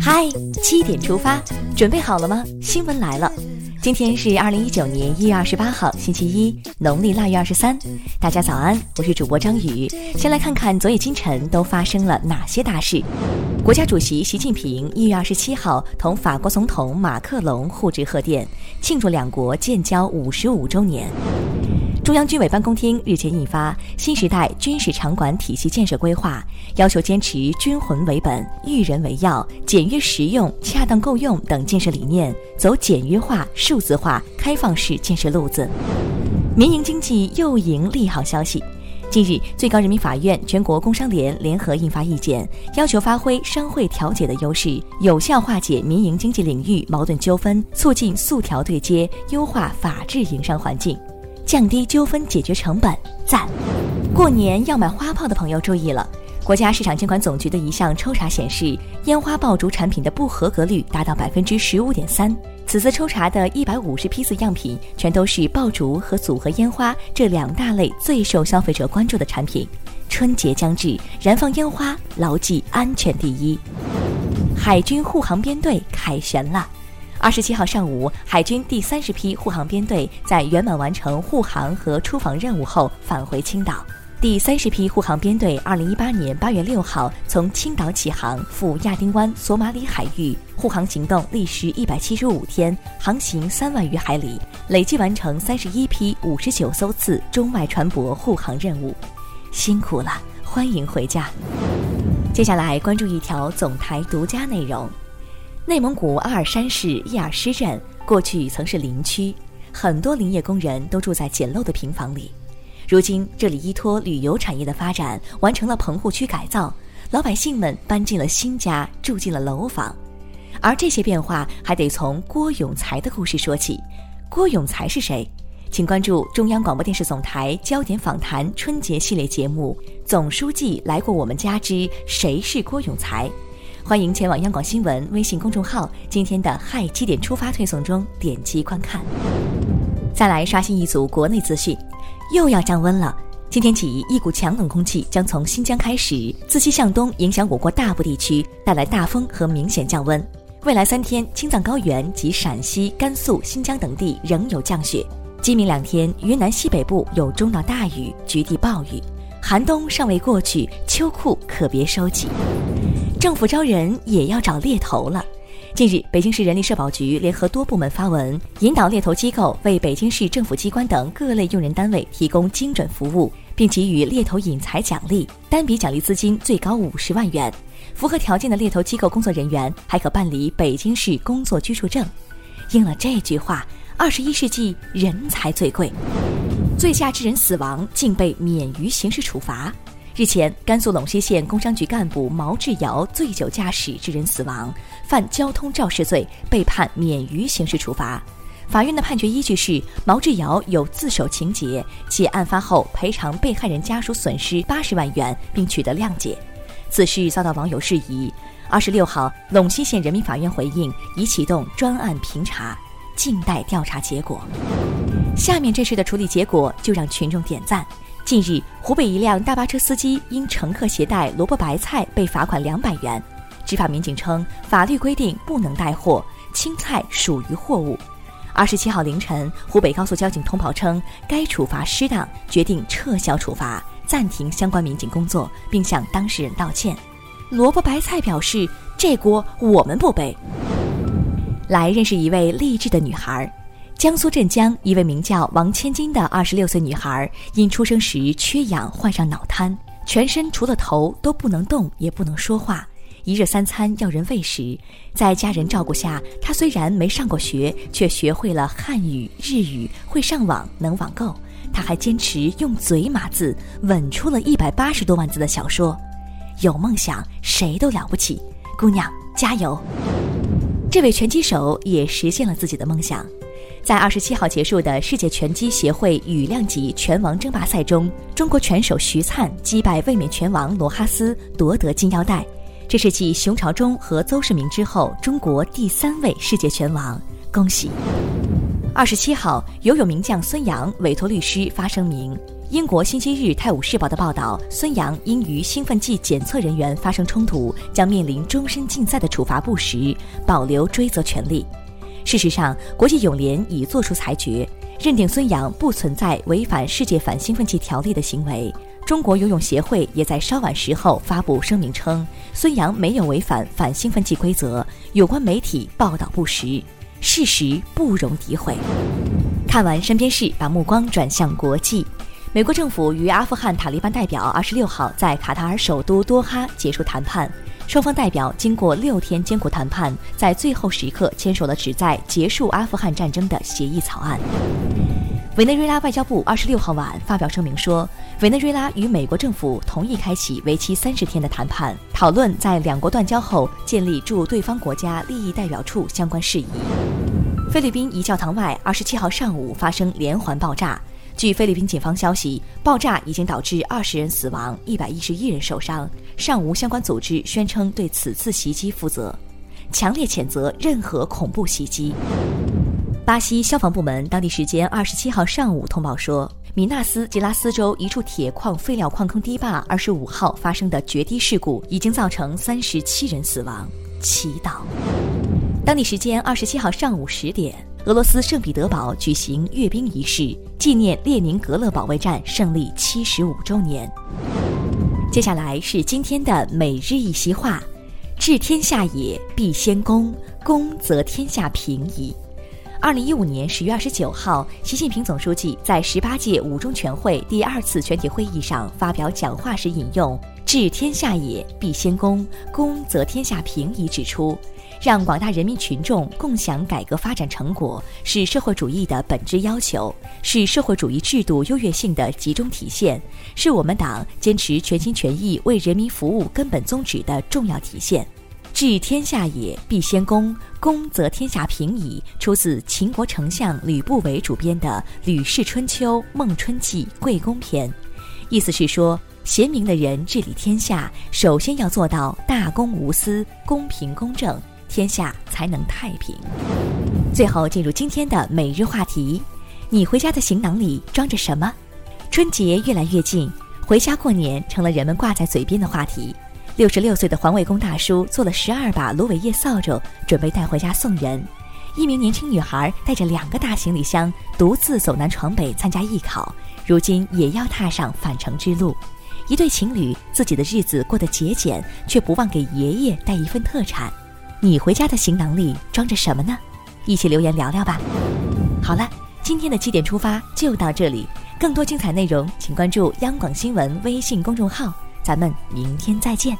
嗨，七点出发，准备好了吗？新闻来了，今天是二零一九年一月二十八号，星期一，农历腊月二十三。大家早安，我是主播张宇。先来看看昨夜今晨都发生了哪些大事。国家主席习近平一月二十七号同法国总统马克龙互致贺电，庆祝两国建交五十五周年。中央军委办公厅日前印发《新时代军事场馆体系建设规划》，要求坚持军魂为本、育人为要、简约实用、恰当够用等建设理念，走简约化、数字化、开放式建设路子。民营经济又迎利好消息。近日，最高人民法院、全国工商联联合印发意见，要求发挥商会调解的优势，有效化解民营经济领域矛盾纠纷，促进诉调对接，优化法治营商环境。降低纠纷解决成本，赞！过年要买花炮的朋友注意了，国家市场监管总局的一项抽查显示，烟花爆竹产品的不合格率达到百分之十五点三。此次抽查的一百五十批次样品，全都是爆竹和组合烟花这两大类最受消费者关注的产品。春节将至，燃放烟花，牢记安全第一。海军护航编队凯旋了。二十七号上午，海军第三十批护航编队在圆满完成护航和出访任务后返回青岛。第三十批护航编队二零一八年八月六号从青岛起航赴亚丁湾索马里海域护航行动，历时一百七十五天，航行三万余海里，累计完成三十一批五十九艘次中外船舶护航任务，辛苦了，欢迎回家。接下来关注一条总台独家内容。内蒙古阿尔山市叶尔施镇过去曾是林区，很多林业工人都住在简陋的平房里。如今，这里依托旅游产业的发展，完成了棚户区改造，老百姓们搬进了新家，住进了楼房。而这些变化还得从郭永才的故事说起。郭永才是谁？请关注中央广播电视总台焦点访谈春节系列节目《总书记来过我们家之谁是郭永才》。欢迎前往央广新闻微信公众号，今天的嗨七点出发推送中点击观看。再来刷新一组国内资讯，又要降温了。今天起，一股强冷空气将从新疆开始自西向东影响我国大部地区，带来大风和明显降温。未来三天，青藏高原及陕西、甘肃、新疆等地仍有降雪。今明两天，云南西北部有中到大雨，局地暴雨。寒冬尚未过去，秋裤可别收起。政府招人也要找猎头了。近日，北京市人力社保局联合多部门发文，引导猎头机构为北京市政府机关等各类用人单位提供精准服务，并给予猎头引才奖励，单笔奖励资金最高五十万元。符合条件的猎头机构工作人员还可办理北京市工作居住证。应了这句话：二十一世纪人才最贵。醉驾致人死亡竟被免于刑事处罚。日前，甘肃陇西县工商局干部毛志尧醉酒驾驶致人死亡，犯交通肇事罪，被判免于刑事处罚。法院的判决依据是毛志尧有自首情节，且案发后赔偿被害人家属损失八十万元，并取得谅解。此事遭到网友质疑。二十六号，陇西县人民法院回应已启动专案评查，静待调查结果。下面这事的处理结果就让群众点赞。近日，湖北一辆大巴车司机因乘客携带萝卜白菜被罚款两百元。执法民警称，法律规定不能带货，青菜属于货物。二十七号凌晨，湖北高速交警通报称，该处罚失当，决定撤销处罚，暂停相关民警工作，并向当事人道歉。萝卜白菜表示，这锅我们不背。来认识一位励志的女孩。江苏镇江一位名叫王千金的二十六岁女孩，因出生时缺氧患上脑瘫，全身除了头都不能动，也不能说话，一日三餐要人喂食。在家人照顾下，她虽然没上过学，却学会了汉语、日语，会上网，能网购。她还坚持用嘴码字，稳出了一百八十多万字的小说。有梦想，谁都了不起，姑娘加油！这位拳击手也实现了自己的梦想。在二十七号结束的世界拳击协会羽量级拳王争霸赛中，中国拳手徐灿击败卫冕拳王罗哈斯，夺得金腰带。这是继熊朝忠和邹市明之后，中国第三位世界拳王，恭喜！二十七号，游泳名将孙杨委托律师发声明，英国星期日《泰晤士报》的报道，孙杨因与兴奋剂检测人员发生冲突，将面临终身禁赛的处罚不实，保留追责权利。事实上，国际泳联已作出裁决，认定孙杨不存在违反世界反兴奋剂条例的行为。中国游泳协会也在稍晚时候发布声明称，孙杨没有违反反兴奋剂规则，有关媒体报道不实，事实不容诋毁。看完身边事，把目光转向国际。美国政府与阿富汗塔利班代表二十六号在卡塔尔首都多哈结束谈判，双方代表经过六天艰苦谈判，在最后时刻签署了旨在结束阿富汗战争的协议草案。委内瑞拉外交部二十六号晚发表声明说，委内瑞拉与美国政府同意开启为期三十天的谈判，讨论在两国断交后建立驻对方国家利益代表处相关事宜。菲律宾一教堂外二十七号上午发生连环爆炸。据菲律宾警方消息，爆炸已经导致二十人死亡，一百一十一人受伤，尚无相关组织宣称对此次袭击负责，强烈谴责任何恐怖袭击。巴西消防部门当地时间二十七号上午通报说，米纳斯吉拉斯州一处铁矿废料矿坑堤坝二十五号发生的决堤事故已经造成三十七人死亡。祈祷。当地时间二十七号上午十点。俄罗斯圣彼得堡举行阅兵仪式，纪念列宁格勒保卫战胜利七十五周年。接下来是今天的每日一席话：“治天下也，必先公，公则天下平矣。”二零一五年十月二十九号，习近平总书记在十八届五中全会第二次全体会议上发表讲话时引用“治天下也，必先公，公则天下平矣”，指出。让广大人民群众共享改革发展成果，是社会主义的本质要求，是社会主义制度优越性的集中体现，是我们党坚持全心全意为人民服务根本宗旨的重要体现。治天下也，必先公，公则天下平矣。出自秦国丞相吕不韦主编的《吕氏春秋·孟春季·贵公篇》，意思是说，贤明的人治理天下，首先要做到大公无私、公平公正。天下才能太平。最后进入今天的每日话题：你回家的行囊里装着什么？春节越来越近，回家过年成了人们挂在嘴边的话题。六十六岁的环卫工大叔做了十二把芦苇叶扫帚，准备带回家送人。一名年轻女孩带着两个大行李箱，独自走南闯北参加艺考，如今也要踏上返程之路。一对情侣自己的日子过得节俭，却不忘给爷爷带一份特产。你回家的行囊里装着什么呢？一起留言聊聊吧。好了，今天的七点出发就到这里，更多精彩内容请关注央广新闻微信公众号，咱们明天再见。